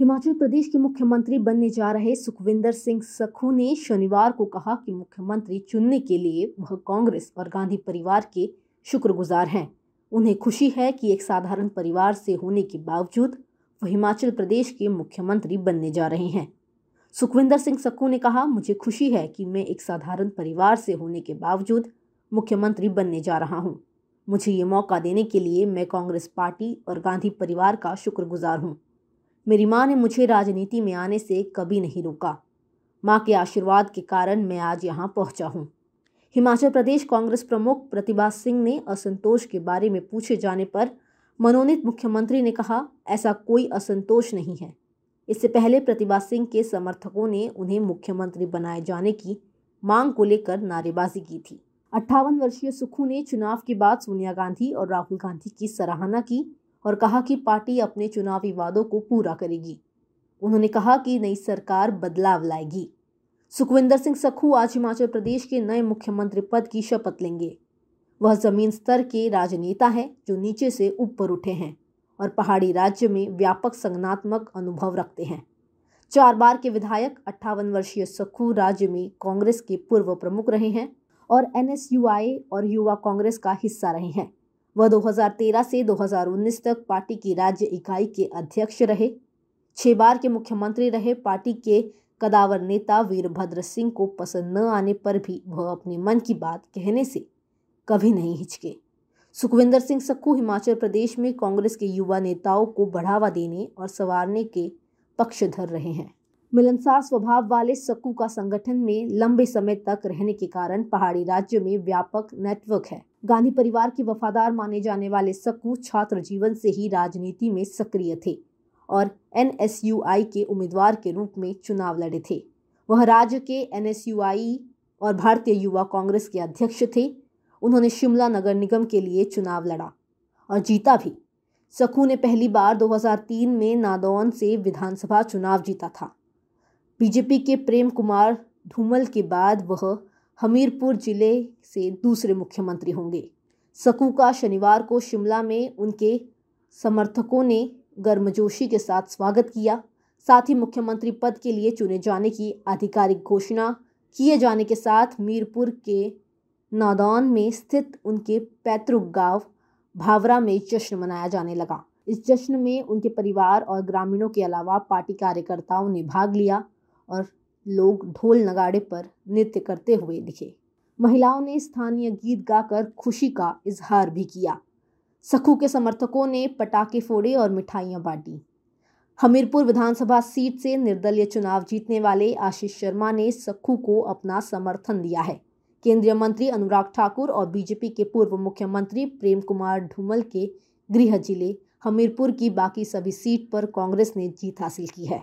हिमाचल प्रदेश के मुख्यमंत्री बनने जा रहे सुखविंदर सिंह सखू ने शनिवार को कहा कि मुख्यमंत्री चुनने के लिए वह कांग्रेस और गांधी परिवार के शुक्रगुजार हैं उन्हें खुशी है कि एक साधारण परिवार से होने के बावजूद वह हिमाचल प्रदेश के मुख्यमंत्री बनने जा रहे हैं सुखविंदर सिंह सक्कू ने कहा, मुझे खुशी है कि मैं एक साधारण परिवार से होने के बावजूद मुख्यमंत्री बनने जा रहा हूँ। मुझे ये मौका देने के लिए मैं कांग्रेस पार्टी और गांधी परिवार का शुक्रगुजार हूँ। मेरी माँ ने मुझे राजनीति में आने से कभी नहीं रोका। माँ के आशीर्वाद के कारण मैं आज यहाँ पहुँचा हूँ। हिमाचल प्रदेश कांग्रेस प्रमुख प्रतिभा सिंह ने असंतोष के बारे में पूछे जाने पर मनोनीत मुख्यमंत्री ने कहा, ऐसा कोई असंतोष नहीं है। इससे पहले प्रतिभा सिंह के समर्थकों ने उन्हें मुख्यमंत्री बनाए जाने की मांग को लेकर नारेबाजी की थी। अट्ठावन वर्षीय सुखू ने चुनाव के बाद सोनिया गांधी और राहुल गांधी की सराहना की। और कहा कि पार्टी अपने चुनावी वादों को पूरा करेगी। उन्होंने कहा कि नई सरकार बदलाव लाएगी। सुखविंदर सिंह सखू आज हिमाचल प्रदेश के नए मुख्यमंत्री पद की शपथ लेंगे। वह ज़मीन स्तर के राजनेता हैं जो नीचे से ऊपर उठे हैं और पहाड़ी राज्य में व्यापक संगनात्मक अनुभव रखते हैं। चार बार के विधायक, अट्ठावन वर्षीय सखू राज्य में कांग्रेस के पूर्व प्रमुख रहे हैं और एनएसयूआई और युवा कांग्रेस का हिस्सा रहे हैं। वह 2013 से 2019 तक पार्टी की राज्य इकाई के अध्यक्ष रहे। छह बार के मुख्यमंत्री रहे। पार्टी के कदावर नेता वीरभद्र सिंह को पसंद न आने पर भी वह अपने मन की बात कहने से कभी नहीं हिचके। सुखविंदर सिंह सक्खू हिमाचल प्रदेश में कांग्रेस के युवा नेताओं को बढ़ावा देने और संवारने के पक्षधर रहे हैं। मिलनसार स्वभाव वाले सक्कू का संगठन में लंबे समय तक रहने के कारण पहाड़ी राज्य में व्यापक नेटवर्क है। गांधी परिवार के वफादार माने जाने वाले सक्कू छात्र जीवन से ही राजनीति में सक्रिय थे और एनएसयूआई के उम्मीदवार के रूप में चुनाव लड़े थे। वह राज्य के एनएसयूआई और भारतीय युवा कांग्रेस के अध्यक्ष थे। उन्होंने शिमला नगर निगम के लिए चुनाव लड़ा और जीता भी। सकू ने पहली बार 2003 में नादौन से विधानसभा चुनाव जीता था। बीजेपी के प्रेम कुमार धूमल के बाद वह हमीरपुर ज़िले से दूसरे मुख्यमंत्री होंगे। सकू का शनिवार को शिमला में उनके समर्थकों ने गर्मजोशी के साथ स्वागत किया। साथ ही मुख्यमंत्री पद के लिए चुने जाने की आधिकारिक घोषणा किए जाने के साथ मीरपुर के नादौन में स्थित उनके पैतृक गाँव भावरा में जश्न मनाया जाने लगा। इस जश्न में उनके परिवार और ग्रामीणों के अलावा पार्टी कार्यकर्ताओं ने भाग लिया। और लोग ढोल नगाड़े पर नृत्य करते हुए दिखे। महिलाओं ने स्थानीय गीत गाकर खुशी का इजहार भी किया। सखू के समर्थकों ने पटाखे फोड़े और मिठाइयाँ बांटी। हमीरपुर विधानसभा सीट से निर्दलीय चुनाव जीतने वाले आशीष शर्मा ने सखू को अपना समर्थन दिया है। केंद्रीय मंत्री अनुराग ठाकुर और बीजेपी के पूर्व मुख्यमंत्री प्रेम कुमार ढूमल के गृह ज़िले हमीरपुर की बाकी सभी सीट पर कांग्रेस ने जीत हासिल की है।